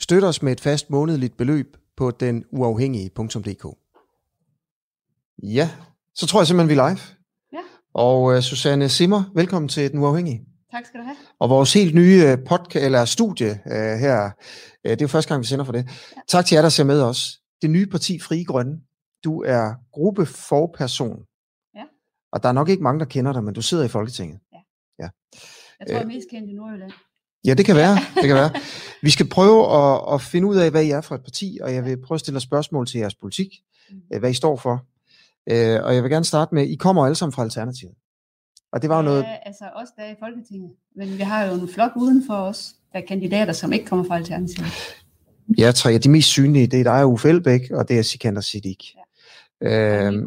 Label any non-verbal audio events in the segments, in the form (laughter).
Støt os med et fast månedligt beløb på den uafhængige.dk. Ja, så tror jeg simpelthen, vi er live. Ja. Og uh, Susanne Simmer, velkommen til Den Uafhængige. Tak skal du have. Og vores helt nye uh, podcast, eller studie uh, her, uh, det er jo første gang, vi sender for det. Ja. Tak til jer, der ser med os. Det nye parti Frie Grønne. Du er gruppeforperson. Ja. Og der er nok ikke mange, der kender dig, men du sidder i Folketinget. Ja. ja. Jeg tror, jeg er mest kendt i Nordjylland. Ja, det kan være. Det kan være. Vi skal prøve at, at finde ud af, hvad I er for et parti, og jeg vil prøve at stille spørgsmål til jeres politik, mm. hvad I står for. Og jeg vil gerne starte med, I kommer alle sammen fra Alternativet. Og det var jo ja, noget... altså også der i Folketinget. Men vi har jo en flok uden for os, der er kandidater, som ikke kommer fra Alternativet. Ja, tre af de mest synlige, det er dig, Uffe Elbæk, og det er Sikander Siddiq. Ja. Øhm,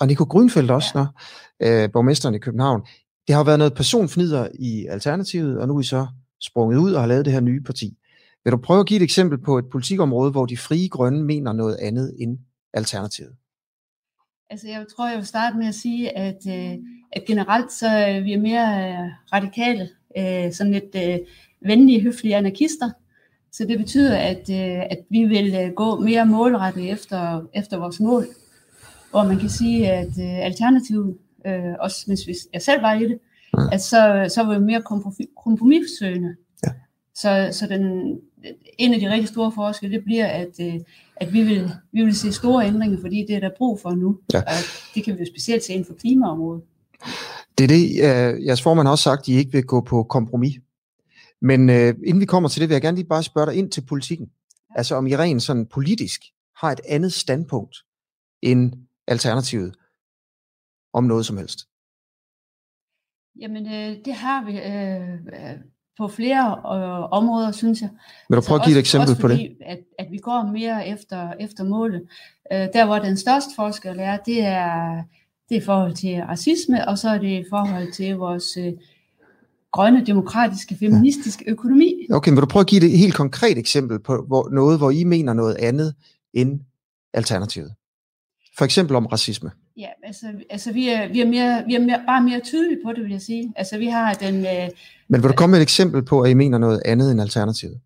og Nico Grønfeldt også, ja. når, øh, borgmesteren i København. Det har jo været noget personfnider i Alternativet, og nu er I så sprunget ud og har lavet det her nye parti. Vil du prøve at give et eksempel på et politikområde, hvor de frie grønne mener noget andet end Alternativet? Altså jeg tror, jeg vil starte med at sige, at, øh, at generelt så er vi mere øh, radikale, øh, sådan lidt øh, venlige, høflige anarkister. Så det betyder, at, øh, at vi vil øh, gå mere målrettet efter, efter vores mål. Hvor man kan sige, at øh, Alternativet, øh, også mens vi, jeg selv var i det, at så, så var vi mere kompromissøgende. Ja. Så, så den, en af de rigtig store forskelle, det bliver, at, at vi, vil, vi vil se store ændringer, fordi det er der brug for nu. Ja. Og det kan vi jo specielt se inden for klimaområdet. Det er det, uh, jeres formand har også sagt, at I ikke vil gå på kompromis. Men uh, inden vi kommer til det, vil jeg gerne lige bare spørge dig ind til politikken. Ja. Altså om I rent sådan politisk har et andet standpunkt end Alternativet om noget som helst. Jamen, øh, det har vi øh, på flere øh, områder, synes jeg. Vil du prøve altså at give et eksempel også på fordi, det? At, at vi går mere efter, efter målet. Øh, der, hvor den største forskel er, det er, det er i forhold til racisme, og så er det i forhold til vores øh, grønne, demokratiske, feministiske økonomi. Okay, men vil du prøve at give et helt konkret eksempel på hvor, noget, hvor I mener noget andet end Alternativet? For eksempel om racisme. Ja, altså, altså vi, er, vi, er mere, vi er mere, bare mere tydelige på det, vil jeg sige. Altså vi har den... Øh, Men vil du komme med et eksempel på, at I mener noget andet end Alternativet?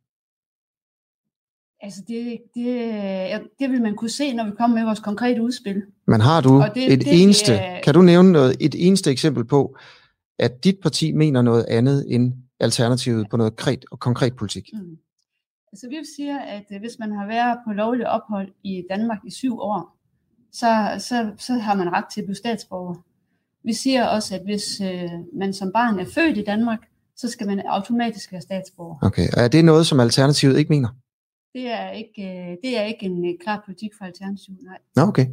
Altså det, det, det vil man kunne se, når vi kommer med vores konkrete udspil. Men har du Og det- et det, eneste, øh, kan du nævne noget, et eneste eksempel på, at dit parti mener noget andet end Alternativet på noget konkret, konkret politik? Mm. Altså vi siger, at øh, hvis man har været på lovlig ophold i Danmark i syv år, så, så, så har man ret til at blive statsborger. Vi siger også, at hvis øh, man som barn er født i Danmark, så skal man automatisk være statsborger. Okay, og er det noget, som Alternativet ikke mener? Det er ikke, øh, det er ikke en øh, klar politik for Alternativet, nej. Nå, okay.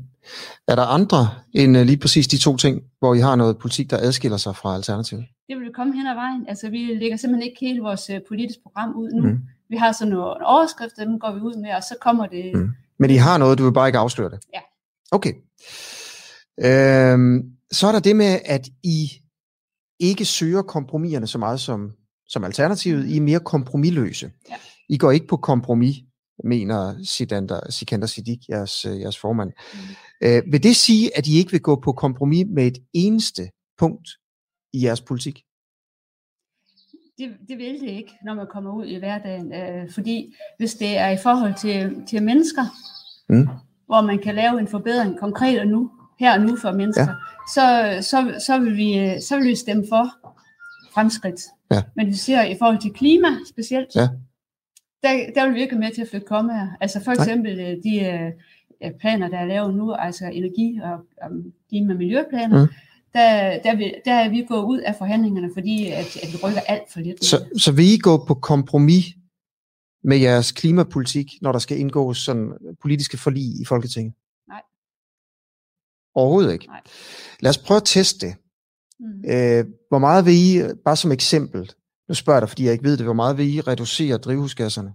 Er der andre end øh, lige præcis de to ting, hvor I har noget politik, der adskiller sig fra Alternativet? Det vil komme hen ad vejen. Altså vi lægger simpelthen ikke hele vores øh, politiske program ud nu. Mm. Vi har sådan nogle overskrifter, dem går vi ud med, og så kommer det... Mm. Men I har noget, du vil bare ikke afsløre det? Ja. Okay. Øhm, så er der det med, at I ikke søger kompromiserne så meget som, som alternativet. I er mere kompromisløse. Ja. I går ikke på kompromis, mener Sikander, Sikander Siddiq, jeres, jeres formand. Mm. Øh, vil det sige, at I ikke vil gå på kompromis med et eneste punkt i jeres politik? Det, det vil det ikke, når man kommer ud i hverdagen. Øh, fordi hvis det er i forhold til, til mennesker, Mm. Hvor man kan lave en forbedring konkret og nu, her og nu for mennesker, Ja. så, så, så, vil vi, øh, så vil vi stemme for fremskridt. Ja. Men vi ser i forhold til klima specielt, Ja. der, der vil vi ikke med til at flytte kommaer. Altså for Nej. eksempel øh, de øh, planer, der er lavet nu, altså energi- og, og klima- og miljøplaner, Mm. der, der, vil, der er vi gået ud af forhandlingerne, fordi at, at vi rykker alt for lidt. Så, så vil I gå på kompromis med jeres klimapolitik, når der skal indgås sådan politiske forlig i Folketinget? Nej. Overhovedet ikke. Nej. Lad os prøve at teste det. Mm. Øh, hvor meget vil I, bare som eksempel, nu spørger jeg dig, fordi jeg ikke ved det, hvor meget vil I reducere drivhusgasserne?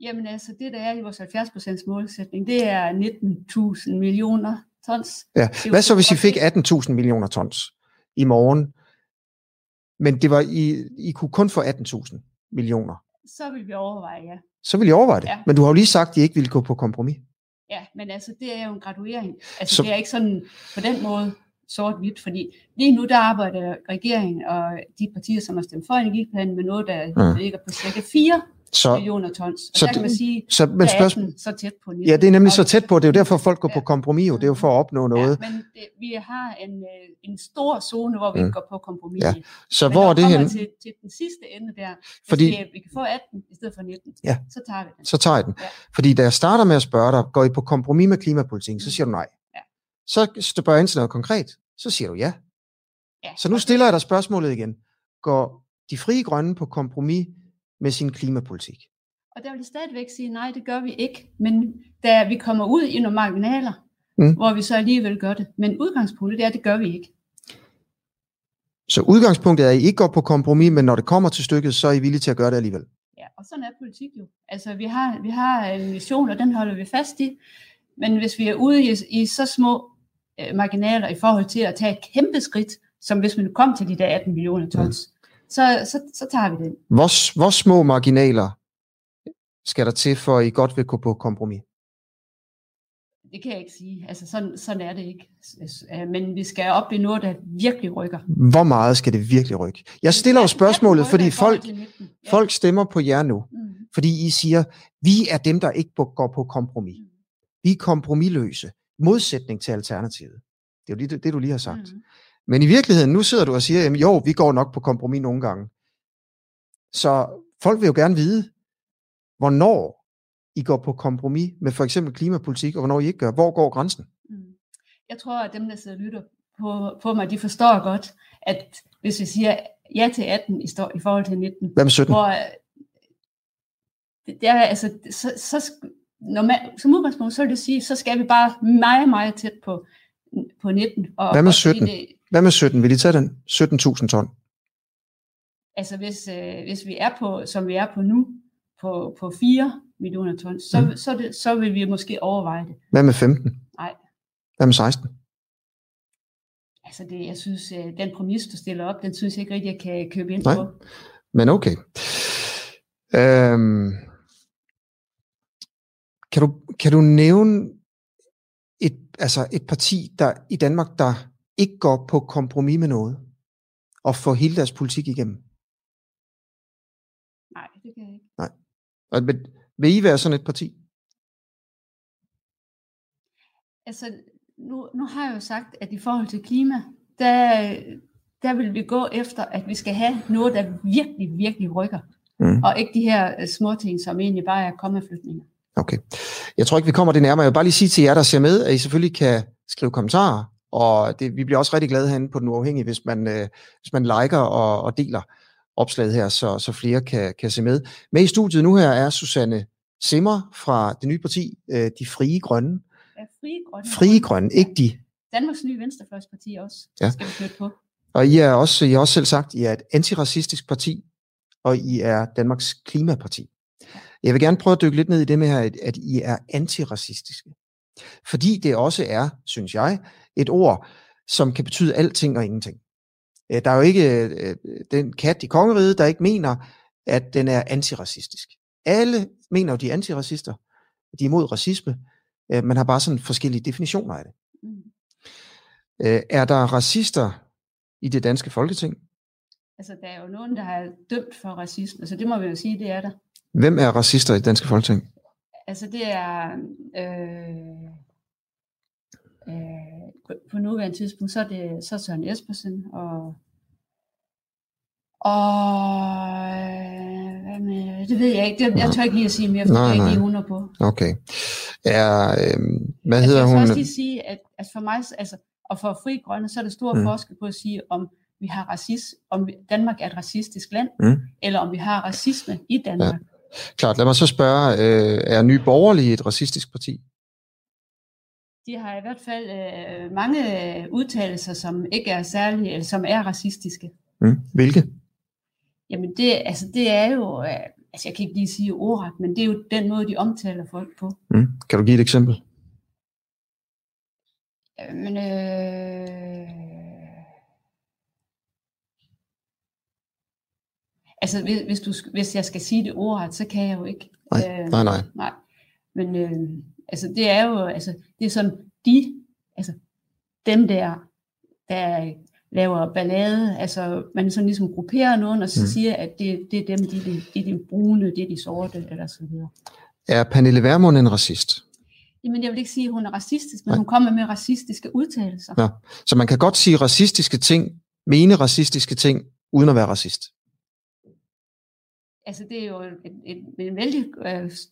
Jamen altså, det der er i vores 70% målsætning, det er 19.000 millioner tons. Ja. Hvad så, hvis I fik 18.000 millioner tons i morgen? Men det var, I, I kunne kun få 18.000 millioner. Så vil vi overveje, ja. Så vil I overveje det. Ja. Men du har jo lige sagt, at I ikke ville gå på kompromis. Ja, men altså, det er jo en graduering. Altså, Så- det er ikke sådan på den måde sort-hvidt, fordi lige nu der arbejder regeringen og de partier, som har stemt for energiplanen, med noget, der mm. ligger på cirka 4 Så, millioner tons. Og så der kan man sige, så, men spørgsmål, den så tæt på 19. ja, det er nemlig så tæt på. Det er jo derfor, folk går Ja. på kompromis. Jo. Det er jo for at opnå noget. Ja, men det, vi har en, øh, en stor zone, hvor vi Mm. ikke går på kompromis. Ja. Så Men hvor er det henne? Til, til den sidste ende der, hvis Fordi- vi, vi kan få 18 i stedet for 19, Ja. så tager vi den. så tager jeg den. Ja. Fordi da jeg starter med at spørge dig, går I på kompromis med klimapolitikken, så siger du nej. Ja. Så spørger jeg ind til noget konkret, så siger du ja. Ja. Så nu stiller jeg dig spørgsmålet igen. Går de frie grønne på kompromis med sin klimapolitik? Og der vil jeg stadigvæk sige, nej, det gør vi ikke. Men da vi kommer ud i nogle marginaler, Mm. hvor vi så alligevel gør det. Men udgangspunktet er, det gør vi ikke. Så udgangspunktet er, at I ikke går på kompromis, men når det kommer til stykket, så er I villige til at gøre det alligevel. Ja, og sådan er politik jo. Altså, vi har, vi har en mission, og den holder vi fast i. Men hvis vi er ude i, i så små øh, marginaler i forhold til at tage et kæmpe skridt, som hvis man kom til de der 18 millioner tons, mm. Så, så, så tager vi den. Hvor, hvor små marginaler skal der til, for at I godt vil gå på kompromis? Det kan jeg ikke sige. Altså, sådan, sådan er det ikke. Øh, Men vi skal op i noget, der virkelig rykker. Hvor meget skal det virkelig rykke? Jeg stiller jo spørgsmålet, fordi folk, til 19. Ja. folk stemmer på jer nu. Mm. Fordi I siger, vi er dem, der ikke går på kompromis. Mm. Vi er kompromisløse. Modsætning til alternativet. Det er jo lige det, det, du lige har sagt. Mm. Men i virkeligheden, nu sidder du og siger, jamen, jo, vi går nok på kompromis nogle gange. Så folk vil jo gerne vide, hvornår I går på kompromis med for eksempel klimapolitik, og hvornår I ikke gør. Hvor går grænsen? Mm. Jeg tror, at dem, der sidder og lytter på, på mig, de forstår godt, at hvis vi siger ja til 18 i, i forhold til 19, Hvad med 17? hvor øh, det, er altså, så, så sk- normalt, som udgangspunkt, så vil det sige, så skal vi bare meget, meget tæt på, på 19. Og, Hvad med og fordi 17? Det, Hvad med 17? Vil I tage den? 17.000 ton. altså hvis, øh, hvis vi er på, som vi er på nu, på, på 4 millioner tons, så, Mm. mm. så, det, så vil vi måske overveje det. Hvad med 15? Nej. Hvad med 16? Altså det, jeg synes, øh, den præmis, du stiller op, den synes jeg ikke rigtig, jeg kan købe ind Nej. på. Men okay. Øhm, kan, du, kan du nævne et, altså et parti der i Danmark, der ikke går på kompromis med noget, og får hele deres politik igennem? Nej, det kan jeg ikke. Og vil, vil I være sådan et parti? Altså, nu, nu har jeg jo sagt, at i forhold til klima, der, der vil vi gå efter, at vi skal have noget, der virkelig, virkelig rykker. Mm. Og ikke de her øh, små ting, som egentlig bare er kommaflytninger. Okay. Jeg tror ikke, vi kommer det nærmere. Jeg vil bare lige sige til jer, der ser med, at I selvfølgelig kan skrive kommentarer, og det, vi bliver også rigtig glade herinde på Den Uafhængige, hvis man, øh, hvis man liker og, og deler opslaget her, så, så flere kan, kan se med. Med i studiet nu her er Susanne Simmer fra det nye parti, øh, De Frie Grønne. Ja, frie grønne. Frie Grønne, ikke de. Danmarks nye venstrefløjsparti også, Ja. skal vi knytte på. Og I er også, I har også selv sagt, I er et antiracistisk parti, og I er Danmarks klimaparti. Jeg vil gerne prøve at dykke lidt ned i det med her, at- at I er antiracistiske. Fordi det også er, synes jeg, et ord, som kan betyde alting og ingenting. Øh, Der er jo ikke øh, den kat i kongeriget, der ikke mener, at den er antiracistisk. Alle mener jo, de er antiracister. De er imod racisme. Øh, Man har bare sådan forskellige definitioner af det. Mm. Er der racister i det danske folketing? Altså, der er jo nogen, der har dømt for racisme, så det må vi jo sige, det er der. Hvem er racister i det danske folketing? Altså, det er... Øh, øh, på, på nuværende tidspunkt, så er det så Søren Espersen og... Og... Øh, hvad med, det ved jeg ikke. Det, jeg tør ikke lige at sige mere, for Nej, det er jeg ikke lige 100 på. Okay. Er, øhm, hvad Altså, hedder jeg skal hun? også lige sige, at, at for mig, altså, og for Fri Grønne, så er der stor Mm. forskel på at sige, om vi har racist, om vi, Danmark er et racistisk land, Mm. eller om vi har racisme i Danmark. Klart, lad mig så spørge, øh, er Nye Borgerlige et racistisk parti? De har i hvert fald øh, mange øh, udtalelser, som ikke er særlige, eller som er racistiske. Mm. Hvilke? Jamen det, altså det er jo, øh, altså jeg kan ikke lige sige ordret, men det er jo den måde, de omtaler folk på. Mm. Kan du give et eksempel? Men, øh... Altså, hvis, hvis, du, hvis jeg skal sige det ordret, så kan jeg jo ikke. Nej, øh, nej, nej. nej. Men øh, altså, det er jo, altså, det er sådan, de, altså, dem der, der laver ballade, altså, man sådan ligesom grupperer nogen, og så mm. siger, at det, det er dem, de, de, de, de brune, det er de sorte, eller så videre. Er Pernille Vermund en racist? Jamen, jeg vil ikke sige, at hun er racistisk, men Nej. hun kommer med racistiske udtalelser. Ja. Så man kan godt sige racistiske ting, mene racistiske ting, uden at være racist. Altså, det er jo et, et, et vældig,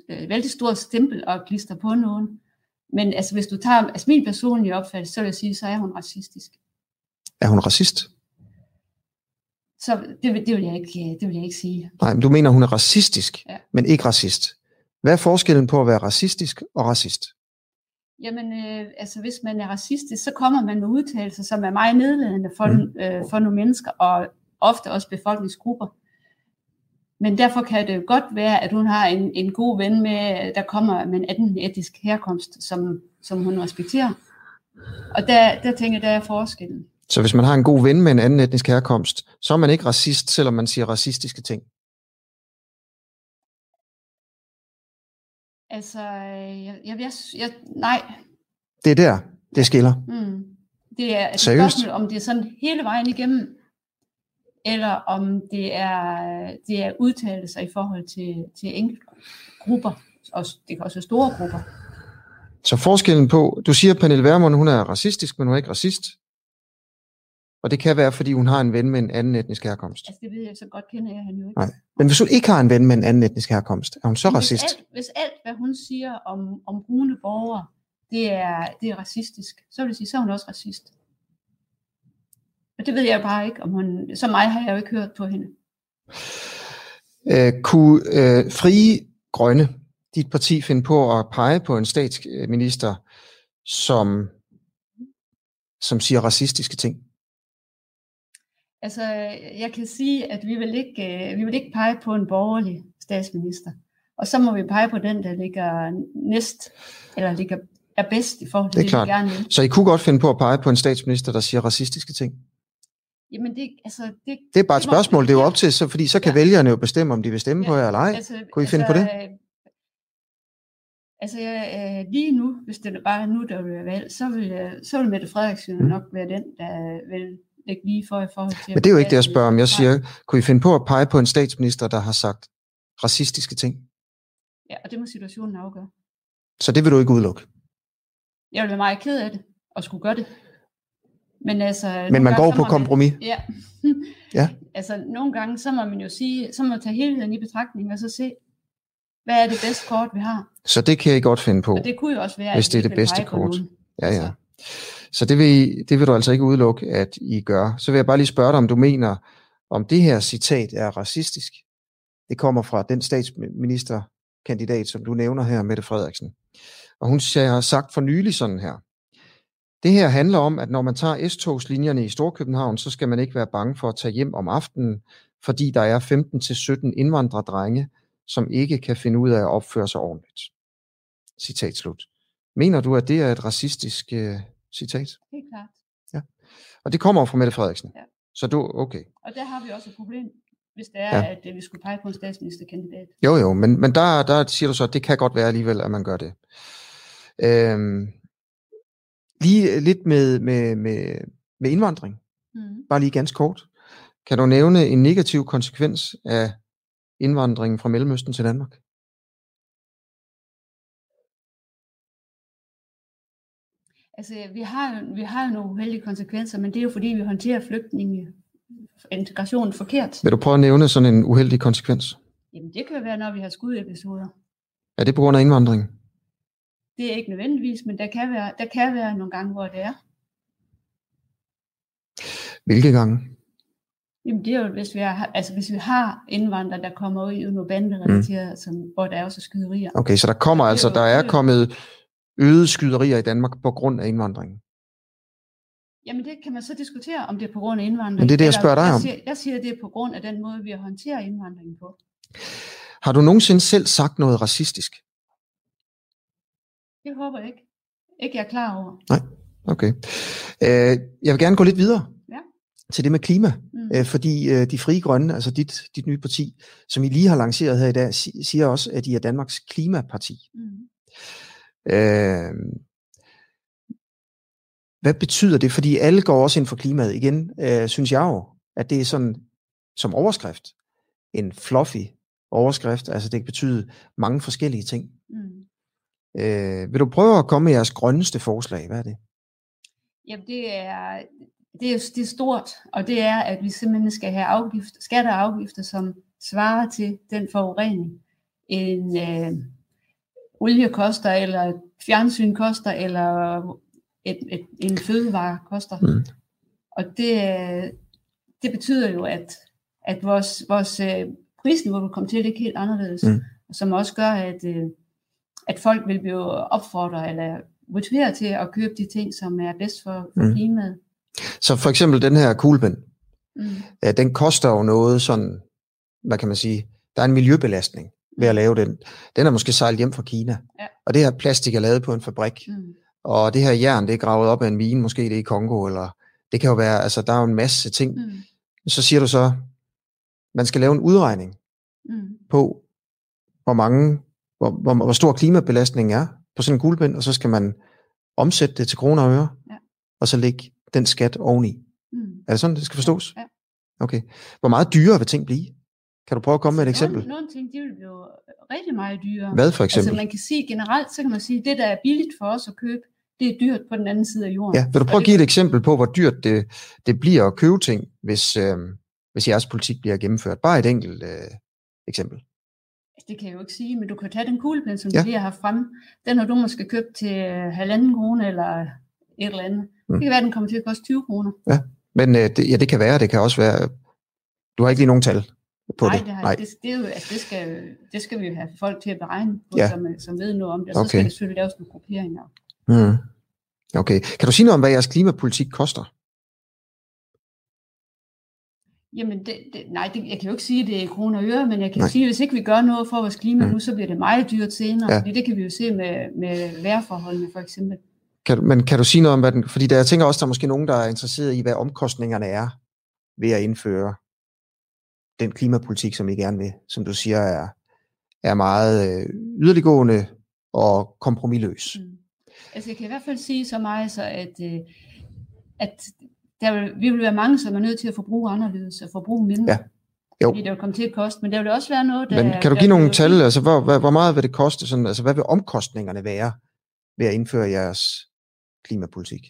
øh, vældig stort stempel at klistre på nogen. Men altså, hvis du tager altså min personlige opfattelse, så vil jeg sige, så er hun racistisk. Er hun racist? Så det, det, vil jeg ikke, det vil jeg ikke sige. Nej, men du mener, hun er racistisk, ja. men ikke racist. Hvad er forskellen på at være racistisk og racist? Jamen, øh, altså hvis man er racistisk, så kommer man med udtalelser, som er meget nedladende for, mm. øh, for nogle mennesker, og ofte også befolkningsgrupper. Men derfor kan det jo godt være, at hun har en, en god ven med, der kommer med en anden etisk herkomst, som, som hun respekterer. Og der, der tænker jeg, der er forskellen. Så hvis man har en god ven med en anden etnisk herkomst, så er man ikke racist, selvom man siger racistiske ting? Altså, jeg, jeg, jeg, jeg nej. Det er der, det skiller? Mm. Det er et Seriøst? spørgsmål, om det er sådan hele vejen igennem, eller om det er, det er udtalelser i forhold til, til enkelte grupper, og det kan også være store grupper. Så forskellen på, du siger, at Pernille Vermund, hun er racistisk, men hun er ikke racist. Og det kan være, fordi hun har en ven med en anden etnisk herkomst. Altså det ved jeg så godt, kender jeg hende jo ikke. Nej. Men hvis hun ikke har en ven med en anden etnisk herkomst, er hun så hvis racist? Alt, hvis alt, hvad hun siger om, om brune borgere, det er, det er racistisk, så vil jeg sige, så er hun også racist. Og det ved jeg bare ikke, om hun, så meget har jeg jo ikke hørt på hende. Øh, kunne øh, Frie Grønne, dit parti, finde på at pege på en statsminister, som, som siger racistiske ting? Altså, jeg kan sige, at vi vil ikke, øh, vi vil ikke pege på en borgerlig statsminister. Og så må vi pege på den, der ligger næst, eller ligger, er bedst i forhold til det, det, klart. vi gerne vil. Så I kunne godt finde på at pege på en statsminister, der siger racistiske ting? Jamen det, altså, det, det er bare et det spørgsmål, det er jo op til, så, fordi så kan ja. vælgerne jo bestemme, om de vil stemme ja, på jer eller ej. Altså, kunne I finde altså, på det? Altså øh, lige nu, hvis det bare nu, der vil være valg, så vil, så vil Mette Frederiksen mm. nok være den, der vil lægge lige for i forhold til... Men det er jo ikke det, jeg spørger om. Jeg siger, kunne I finde på at pege på en statsminister, der har sagt racistiske ting? Ja, og det må situationen afgøre. Så det vil du ikke udelukke? Jeg vil være meget ked af det, og skulle gøre det. Men, altså, Men man går på kompromis? Man, ja. (laughs) ja. Altså, nogle gange, så må man jo sige, så må man tage helheden i betragtning, og så se, hvad er det bedste kort, vi har. Så det kan I godt finde på? Og det kunne jo også være, hvis det er det bedste kort. Ja, ja. Så det vil, det vil du altså ikke udelukke, at I gør. Så vil jeg bare lige spørge dig, om du mener, om det her citat er racistisk. Det kommer fra den statsministerkandidat, som du nævner her, Mette Frederiksen. Og hun har sagt for nylig sådan her. Det her handler om, at når man tager S-togslinjerne i Storkøbenhavn, så skal man ikke være bange for at tage hjem om aftenen, fordi der er 15-17 indvandrerdrenge, som ikke kan finde ud af at opføre sig ordentligt. Citat slut. Mener du, at det er et racistisk uh, citat? Helt klart. Ja. Og det kommer fra Mette Frederiksen? Ja. Så du, okay. Og der har vi også et problem, hvis det er, ja. at øh, vi skulle pege på en statsministerkandidat. Jo, jo, men, men der, der siger du så, at det kan godt være alligevel, at man gør det. Øhm, lige lidt med, med, med, med indvandring. Mm. Bare lige ganske kort. Kan du nævne en negativ konsekvens af indvandringen fra Mellemøsten til Danmark? Altså, vi har, vi har jo nogle uheldige konsekvenser, men det er jo fordi, vi håndterer flygtninge integrationen forkert. Vil du prøve at nævne sådan en uheldig konsekvens? Jamen, det kan være, når vi har skudepisoder. Er det på grund af indvandring? Det er ikke nødvendigvis, men der kan være, der kan være nogle gange, hvor det er. Hvilke gange? Jamen det er jo, hvis vi har, altså hvis vi har indvandrere, der kommer ud i nogle banderelateret, mm. som, hvor der er også skyderier. Okay, så der kommer altså, der er kommet øget skyderier i Danmark på grund af indvandringen? Jamen det kan man så diskutere, om det er på grund af indvandring. Men det er det, jeg spørger dig om. Jeg siger, jeg siger, det er på grund af den måde, vi har håndteret indvandringen på. Har du nogensinde selv sagt noget racistisk? Det håber jeg ikke. Ikke jeg er klar over. Okay. Øh, jeg vil gerne gå lidt videre Ja. til det med klima, Mm. øh, fordi øh, de frie grønne, altså dit, dit nye parti, som I lige har lanceret her i dag, si- siger også, at I er Danmarks klimaparti. Mm. Øh, hvad betyder det? Fordi alle går også ind for klimaet. Igen, øh, synes jeg jo, at det er sådan som overskrift. En fluffy overskrift. Altså det kan betyde mange forskellige ting. Mm. Øh, vil du prøve at komme med jeres grønneste forslag? Hvad er det? Jamen det er, det, er, det er stort, og det er, at vi simpelthen skal have afgift, skatter og afgifter, som svarer til den forurening, en øh, olie koster, eller et fjernsyn koster, eller et, et, en fødevare koster. Mm. Og det, det betyder jo, at, at vores, vores øh, prisniveau vil komme til at ligge helt anderledes, Mm. som også gør, at, øh, at folk vil blive opfordret eller motiveret til at købe de ting, som er bedst for, for Mm. klimaet. Så for eksempel den her kuglepen, Mm. øh, den koster jo noget sådan, hvad kan man sige, der er en miljøbelastning ved at lave den. Den er måske sejlet hjem fra Kina. Ja. Og det her plastik er lavet på en fabrik. Mm. Og det her jern, det er gravet op af en mine, måske det er i Kongo, eller det kan jo være, altså der er jo en masse ting. Mm. Så siger du så, man skal lave en udregning Mm. på, hvor mange, hvor, hvor, hvor stor klimabelastningen er på sådan en kuglepen, og så skal man omsætte det til kroner og øre, Ja. og så lægge den skat oveni. Mm. Er det sådan, det skal forstås? Ja. Okay. Hvor meget dyrere vil ting blive? Kan du prøve at komme med et eksempel? Nogle, nogle ting, de vil blive rigtig meget dyrere. Hvad for eksempel? Altså man kan sige generelt, så kan man sige, at det, der er billigt for os at købe, det er dyrt på den anden side af jorden. Ja, vil du prøve at give et eksempel på, hvor dyrt det, det bliver at købe ting, hvis, øh, hvis jeres politik bliver gennemført? Bare et enkelt øh, eksempel. Altså, Det kan jeg jo ikke sige, men du kan tage den kuglepen, som Ja. ja. vi lige har haft fremme. Den har du måske købt til øh, halvanden krone eller et eller andet. Mm. Mm. Det kan være, at den kommer til at koste 20 kroner. Men øh, det, ja, det kan være, det kan også være... Du har ikke lige nogen tal på Nej, det? det, har, det, det, er jo, altså, det, skal, det skal vi jo have folk til at beregne på, Ja. ja. som, som ved noget om det. Og så Okay. skal der selvfølgelig laves nogle grupperinger. Mm. Okay. Kan du sige noget om, hvad jeres klimapolitik koster? Jamen, det, det, nej, det, jeg kan jo ikke sige, at det er kroner og øre, men jeg kan Nej. sige, at hvis ikke vi gør noget for vores klima Mm. nu, så bliver det meget dyrt senere. Ja. Fordi det kan vi jo se med, med vejrforholdene for eksempel. Kan, men kan du sige noget om, hvad den... Fordi der, jeg tænker også, der er måske nogen, der er interesseret i, hvad omkostningerne er ved at indføre den klimapolitik, som I gerne vil, som du siger, er, er meget øh, yderliggående og kompromilløs. Mm. Altså, jeg kan i hvert fald sige så meget, så at, øh, at der vil, vi vil være mange, som er nødt til at forbruge anderledes og forbruge mindre. Ja. Jo. Fordi det vil komme til at koste, men der vil også være noget, der... Men kan du give nogle bliver- tal? Altså, hvor, hvor, hvor meget vil det koste? Sådan, altså, hvad vil omkostningerne være ved at indføre jeres klimapolitik?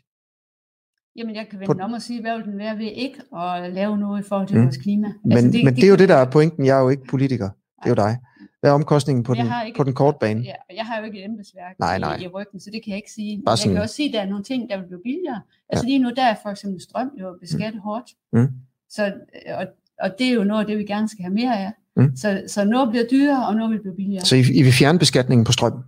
Jamen, jeg kan På- vende om og sige, hvad vil den være ved ikke at lave noget i forhold til Mm. vores klima. Men, altså, det, men det er jo det, der er pointen. Jeg er jo ikke politiker. Det er jo dig. Hvad er omkostningen på Jeg den, ikke- på den korte bane? Ja, jeg har jo ikke et embedsværk Nej, i, nej. i ryggen, så det kan jeg ikke sige. Bare jeg sådan- kan også sige, at der er nogle ting, der vil blive billigere. Altså lige nu, der er for eksempel strøm jo beskattet hårdt. Mm. Så, øh, og, og det er jo noget af det, vi gerne skal have mere af. Mm. Så, så noget bliver dyrere, og noget vil blive billigere. Så I, I vil fjerne beskatningen på strøm?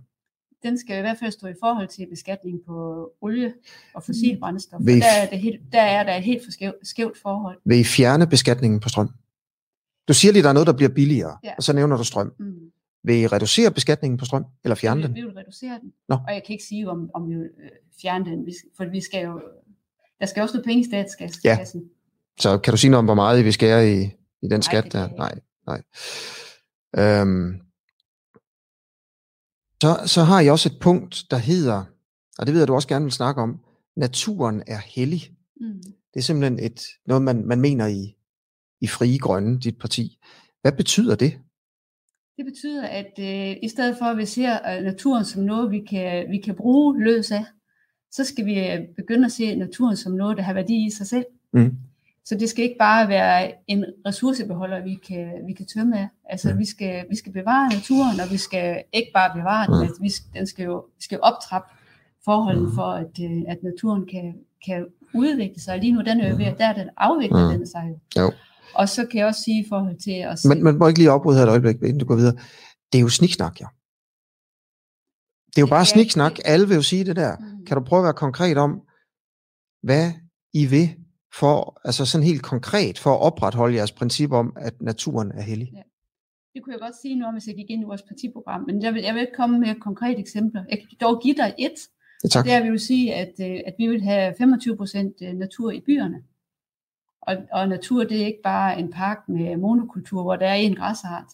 Den skal i hvert fald stå i forhold til beskatning på olie og fossil brændstof. Vil I der er, det helt, der er der et helt for skæv, skævt forhold. Vil I fjerne beskatningen på strøm? Du siger lige, der er noget, der bliver billigere, Ja. og så nævner du strøm. Mm. Vil I reducere beskatningen på strøm, eller fjerne vi, den? vi vil reducere den. Nå. Og jeg kan ikke sige, om, om vi vil øh, fjerne den, vi, for vi skal jo, der skal også noget penge i statskassen. Ja. Så kan du sige noget om, hvor meget I vil skære i, i den skat det der? Nej, jeg nej. Øhm, så, så har I også et punkt, der hedder, og det ved jeg, du også gerne vil snakke om, naturen er hellig. Mm. Det er simpelthen et, noget, man, man mener i, i Frie Grønne, dit parti. Hvad betyder det? Det betyder, at øh, i stedet for, at vi ser øh, naturen som noget, vi kan, vi kan bruge løs af, så skal vi øh, begynde at se naturen som noget, der har værdi i sig selv. Mm. Så det skal ikke bare være en ressourcebeholder, vi kan, vi kan tømme af. Altså, Mm. vi, skal, vi skal bevare naturen, og vi skal ikke bare bevare den, Mm. altså, vi, skal- den skal jo, vi skal jo optrappe forholdene for, at, øh, at naturen kan, kan udvikle sig. Lige nu, den er jo ved, at der er den afvikler Mm. den sig jo. Jo. Og så kan jeg også sige i forhold til at se, Men man må ikke lige afbryde her et øjeblik, inden du går videre. Det er jo sniksnak, ja. Det er jo bare Ja, sniksnak. Alle vil jo sige det der. Mm. Kan du prøve at være konkret om, hvad I vil for, altså sådan helt konkret, for at opretholde jeres princip om, at naturen er hellig? det kunne jeg godt sige nu, hvis jeg gik ind i vores partiprogram, men jeg vil, jeg vil ikke komme med konkrete eksempler. Jeg kan dog give dig et. Ja, tak. Det er, vi vil sige, at, øh, at vi vil have 25 procent øh, natur i byerne. Og, og natur, det er ikke bare en park med monokultur, hvor der er en græsart,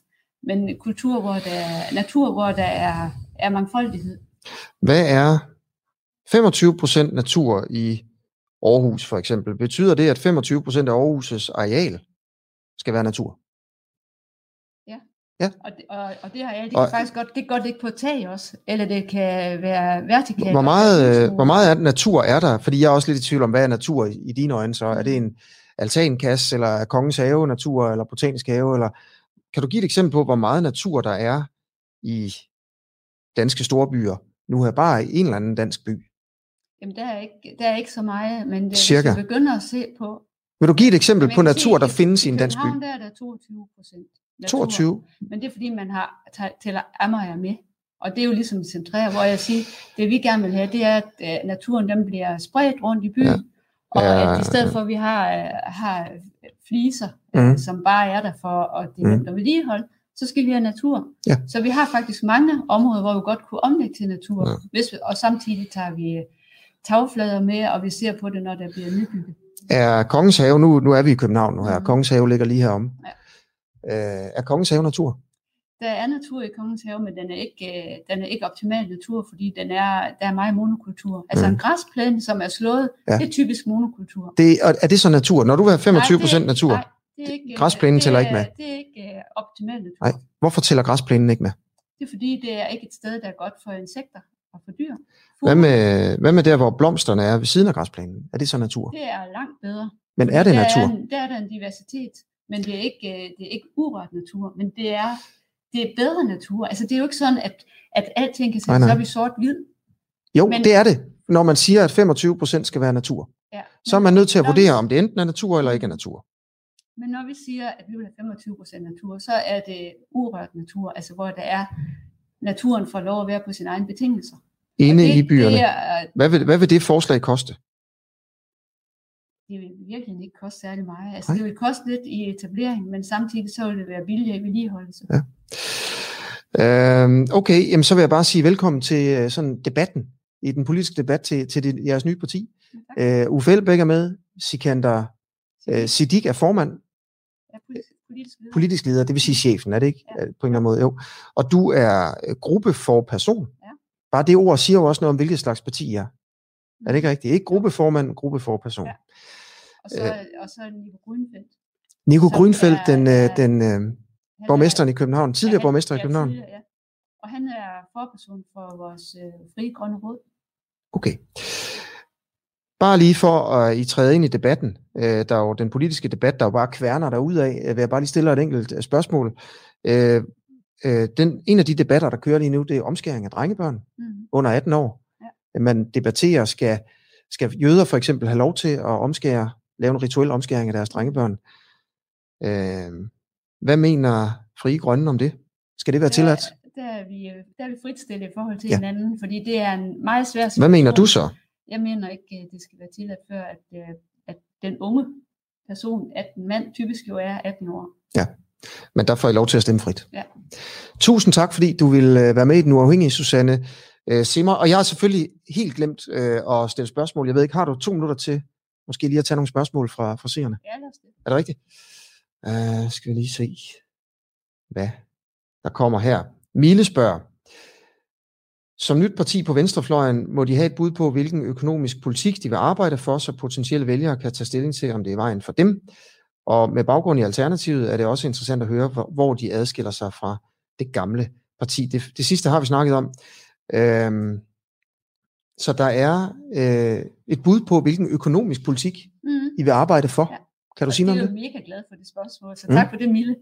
men kultur, hvor der er, natur, hvor der er, er mangfoldighed. Hvad er 25% natur i Aarhus for eksempel? Betyder det, at 25% af Aarhus' areal skal være natur? Og det, og, og det har jeg, det Og- kan faktisk godt, det kan godt ligge på tag også, eller det kan være vertikalt. Hvor meget, øh, hvor meget er natur er der? Fordi jeg er også lidt i tvivl om, hvad er natur i, i dine øjne så? Er det en altankasse, eller er kongens have natur, eller botanisk have? Eller... Kan du give et eksempel på, hvor meget natur der er i danske storbyer? Nu er bare i en eller anden dansk by. Jamen, der er, ikke, der er ikke så meget, men det, Cirka. hvis vi begynder at se på... Vil du give et eksempel på natur, der i- findes i en dansk by? København, der er der 22 procent 22? Men det er fordi, man har tæller Amager med. Og det er jo ligesom centreret, hvor jeg siger, det vi gerne vil have, det er, at øh, naturen den bliver spredt rundt i byen. Ja. Og Ja, at i stedet for, at vi har, øh, har fliser, Mhm. mm. som bare er der for at det er nemt at vedligeholde, så skal vi have natur. Ja. Så vi har faktisk mange områder, hvor vi godt kunne omlægge til natur. Ja. Hvis vi, og samtidig tager vi øh, tagflader med, og vi ser på det, når der bliver nybygget. Er Kongens Have, nu, nu er vi i København nu her, Mhm. Kongens Have ligger lige heromme. Ja. Øh, er Kongens Have natur? Der er natur i Kongens Have, men den er ikke, øh, den er ikke optimal natur, fordi den er, der er meget monokultur. Altså Mm. en græsplæne, som er slået, Ja. det er typisk monokultur. Det, og er det så natur? Når du er 25 Nej, procent det natur, Nej, det er ikke, Græsplænen det tæller er- ikke med? Det er ikke uh, optimal natur. Nej. hvorfor tæller græsplænen ikke med? Det er fordi, det er ikke et sted, der er godt for insekter og for dyr. Hvad med, hvad med der, hvor blomsterne er ved siden af græsplænen? Er det så natur? Det er langt bedre. Men er det der natur? Er der er der en diversitet, men det er ikke, øh, det er ikke urørt natur, men det er, det er bedre natur. Altså det er jo ikke sådan, at, at alting kan sættes op i sort-hvid. Jo, Men- det er det. Når man siger, at 25 procent skal være natur, Ja. så er man nødt til at vurdere, om det enten er natur eller ikke er natur. Men når vi siger, at vi vil have 25 procent natur, så er det urørt natur, altså hvor der er naturen får lov at være på sine egne betingelser. Inde det, i byerne. Det, er, Hvad vil, hvad vil det forslag koste? Det vil virkelig ikke koste særlig meget. Altså Nej. det vil koste lidt i etablering, men samtidig så vil det være billigere i vedligeholdelse. Ja. Øhm, okay, jamen, så vil jeg bare sige velkommen til øh, sådan debatten, i den politiske debat til, til det, jeres nye parti. Tak. Øh, Uffe Elbæk er med, Sikander øh, Siddiq er formand, Ja, politisk, leder. politisk leder, det vil sige chefen, er det ikke? Ja. Ja. På en eller anden måde, jo. Og du er øh, gruppeforperson. Ja. Bare det ord siger jo også noget om, hvilket slags parti I er. Er det ikke rigtigt? Ikke gruppeformand, gruppeforperson. Ja. Ja. Og så, og så Nico Grønfeldt. Nico Grønfeldt, den, øh, er- den øh, Han borgmesteren i København, tidligere han- borgmester i ja, København. tidligere, ja. Og han er forperson for vores øh, frie grønne råd. Okay. Bare lige for at I træde ind i debatten, øh, der er jo den politiske debat, der er jo bare kværner derudad, øh, vil jeg bare lige stille et enkelt øh, spørgsmål. Øh, øh, den, en af de debatter, der kører lige nu, det er omskæring af drengebørn Mm. under 18 år. Ja. Man debatterer, skal, skal jøder for eksempel have lov til at omskære, lave en rituel omskæring af deres drengebørn? Øh, hvad mener Frie Grønne om det? Skal det være tilladt? Der, er vi, øh, der er vi fritstillet i forhold til Ja. ja. hinanden, fordi det er en meget svær Hvad mener du situation. så? Jeg mener ikke, at det skal være tilladt før, at, øh, at den unge person, at en mand typisk jo er 18 år. Men der får I lov til at stemme frit. Ja. Tusind tak, fordi du vil øh, være med i Den Uafhængige, Susanne øh, Simmer. Og jeg har selvfølgelig helt glemt øh, at stille spørgsmål. Jeg ved ikke, har du to minutter til måske lige at tage nogle spørgsmål fra, fra seerne? Ja, lad os det. Er det rigtigt? Uh, skal vi lige se, hvad der kommer her. Mille spørger, som nyt parti på venstrefløjen må de have et bud på, hvilken økonomisk politik de vil arbejde for, så potentielle vælgere kan tage stilling til, om det er vejen for dem. Og med baggrund i Alternativet er det også interessant at høre, hvor- de adskiller sig fra det gamle parti. Det, det sidste har vi snakket om. Øhm, så der er øh, et bud på, hvilken økonomisk politik Mm. I vil arbejde for. Ja. Kan du sige noget om Jeg det? er jo mega glad for det spørgsmål, så Mm. tak for det, Mille.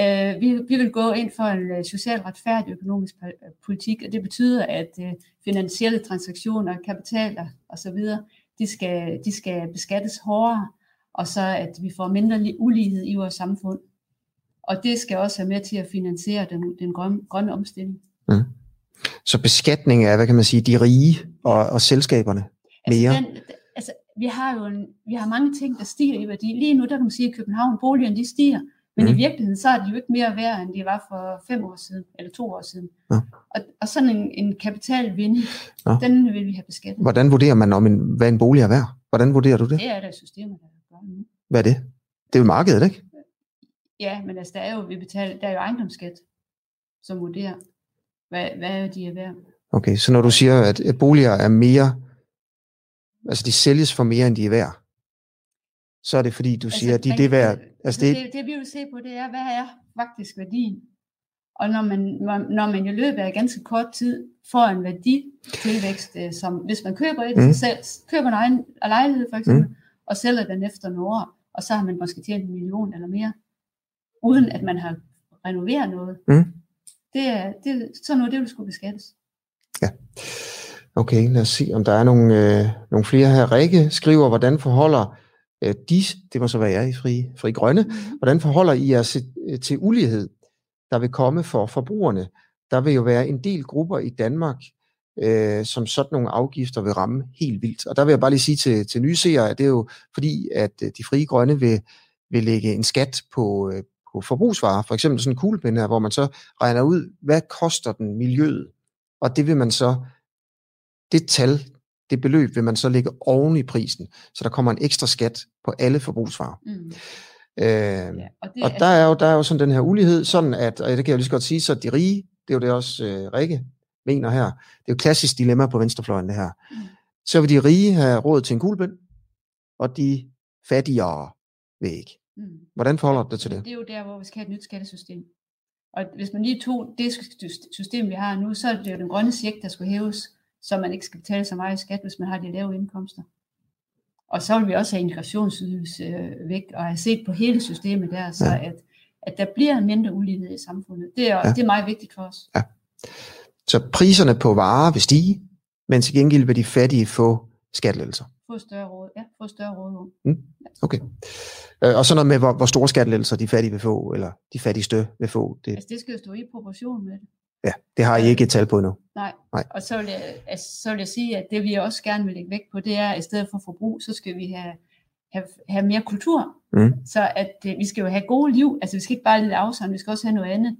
Uh, vi, vi vil gå ind for en uh, socialt retfærdig økonomisk pa- politik, og det betyder, at uh, finansielle transaktioner, kapitaler osv., de skal, de skal beskattes hårdere, og så at vi får mindre li- ulighed i vores samfund. Og det skal også være med til at finansiere den, den grønne, grønne omstilling. Så beskatning af, hvad kan man sige, de rige og, og selskaberne mere. Altså, den, altså, vi har jo en, vi har mange ting, der stiger i værdi. Lige nu, der kan man sige, at i København, boligerne de stiger, Men Mm. i virkeligheden, så er de jo ikke mere værd, end de var for fem år siden, eller to år siden. Ja. Og, og sådan en, en kapitalvinding, Ja. den vil vi have beskattet. Hvordan vurderer man, om en, hvad en bolig er værd? Hvordan vurderer du det? Det er der systemer, der gør nu. Hvad er det? Det er jo markedet, ikke? Ja, men altså, der er jo, vi betaler, der er jo ejendomsskat, som vurderer, hvad, hvad de er værd. Okay, så når du siger, at boliger er mere, altså de sælges for mere, end de er værd, så er det fordi, du siger, at de, man det er værd. Altså det, det, det, vi vil se på, det er, hvad er faktisk værdien? Og når man, når- man i løbet af ganske kort tid får en værditilvækst, øh, som hvis man køber et, mm. selv, køber en egen lejlighed for eksempel, mm. og sælger den efter nogle år, og så har man måske tjent en million eller mere, uden at man har renoveret noget. Mm. Det er, det, sådan noget, det vil skulle beskattes. okay, lad os se, om der er nogle, øh, nogle flere her. Rikke skriver, hvordan forholder øh, de, det må så være jeg i Fri, fri Grønne, Mm. hvordan forholder I jer til, øh, til ulighed, der vil komme for forbrugerne? Der vil jo være en del grupper i Danmark, øh, som sådan nogle afgifter vil ramme helt vildt. Og der vil jeg bare lige sige til, til nye seere, at det er jo fordi, at øh, de frie grønne vil, vil lægge en skat på, øh, på forbrugsvarer, for eksempel sådan en kuglepen her, hvor man så regner ud, hvad koster den miljøet? Og det vil man så, det tal, det beløb vil man så lægge oven i prisen, så der kommer en ekstra skat på alle forbrugsvarer. Mm. Øh, Ja, og og der er, jo, der er jo sådan den her ulighed, sådan at, og det kan jeg lige så godt sige, så de rige, det er jo det også øh, Rikke mener her, det er jo klassisk dilemma på venstrefløjen det her. Mm. Så vil de rige have råd til en kuglepen, og de fattigere vil ikke. Mm. Hvordan forholder du dig til det? Det er jo der, hvor vi skal have et nyt skattesystem. Og hvis man lige tog det system, vi har nu, så er det jo den grønne check, der skulle hæves, så man ikke skal betale så meget i skat, hvis man har de lave indkomster. Og så vil vi også have integrationsydelse øh, væk, og have set på hele systemet der, så Ja. at, at der bliver mindre ulighed i samfundet. Det er, Ja. ja. det er meget vigtigt for os. Så priserne på varer vil stige, men til gengæld vil de fattige få skattelettelser. Få større råd, ja, få større råd. Okay. Øh, Og så noget med, hvor, hvor store skattelettelser de fattige vil få, eller de fattigste vil få. Det, Altså det skal jo stå i proportion med det. ja, det har I ikke et tal på endnu. Nej. Nej. Og så vil, jeg, altså, så vil jeg sige, at det vi også gerne vil lægge vægt på, det er, at i stedet for forbrug, så skal vi have, have, have mere kultur. Mm. Så at øh, vi skal jo have gode liv. Altså vi skal ikke bare lide afsavn, vi skal også have noget andet.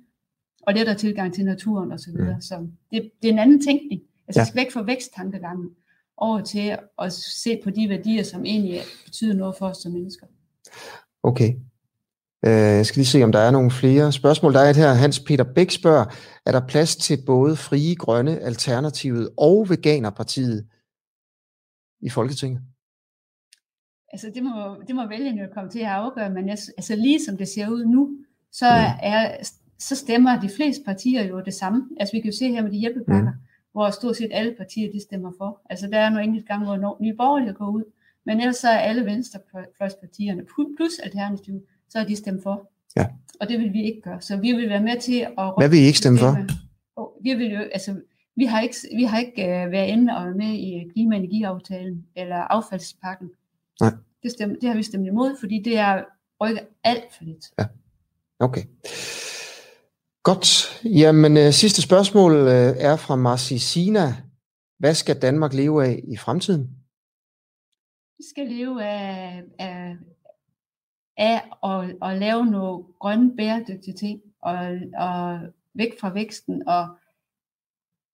Og lettere tilgang til naturen og så videre. Mm. Så det, det er en anden tænkning. Altså ja. vi skal væk fra væksttankegangen over til at se på de værdier, som egentlig betyder noget for os som mennesker. Okay. Øh, Jeg skal lige se, om der er nogle flere spørgsmål. Der er et her. Hans Peter Bæk spørger, er der plads til både Frie Grønne, Alternativet og Veganerpartiet i Folketinget? Altså det må, det må vælgerne komme til at afgøre, men jeg, altså lige som det ser ud nu, så, Mm. er, så stemmer de fleste partier jo det samme. Altså vi kan jo se her med de hjælpepakker, mm. Hvor stort set alle partier de stemmer for. Altså der er nogle enkelte gange, hvor nye borgerlige går ud, men ellers så er alle venstrefløjspartierne plus Alternativ, så er de stemt for. Ja. Og det vil vi ikke gøre. Så vi vil være med til at... Hvad vil I ikke stemme for? Vi vil jo, altså, vi har ikke, vi har ikke uh, været inde og været med i klima- og energiaftalen eller affaldspakken. Nej. Det, stem, det har vi stemt imod, fordi det er rykker alt for lidt. Okay. Godt. Jamen, øh, sidste spørgsmål øh, er fra Marci Sina. Hvad skal Danmark leve af i fremtiden? Vi skal leve af, af, af at, at lave nogle grønne bæredygtige ting, og, og væk fra væksten, og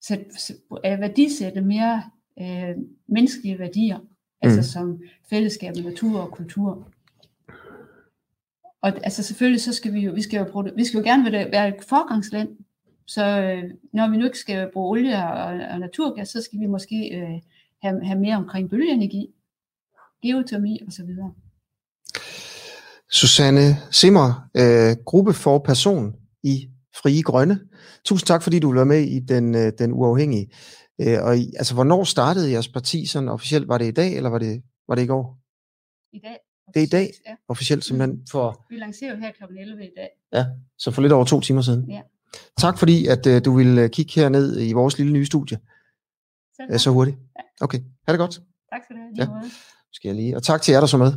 sæt, sæt, værdisætte mere øh, menneskelige værdier, mm. altså som fællesskab natur og kultur. Og altså selvfølgelig så skal vi jo, vi skal jo, produ- vi skal jo gerne være, et forgangsland, så øh, når vi nu ikke skal bruge olie og, og naturgas, så skal vi måske øh, have, have mere omkring bølgeenergi, geotermi osv. Susanne Simmer, øh, gruppe for person i Frie Grønne. Tusind tak, fordi du være med i den, øh, den uafhængige. Øh, og i, altså, hvornår startede jeres parti sådan officielt? Var det i dag, eller var det, var det i går? I dag. Det er i dag? Ja, Officielt simpelthen for, vi lancerer jo her kl. 11 i dag. så for lidt over to timer siden. Ja. Tak fordi, at øh, du ville øh, kigge herned i vores lille nye studie Selv tak. så hurtigt. Okay, ha' det godt. Tak skal du have. Ja. Ja. Skal jeg lige. Og tak til jer, der så med.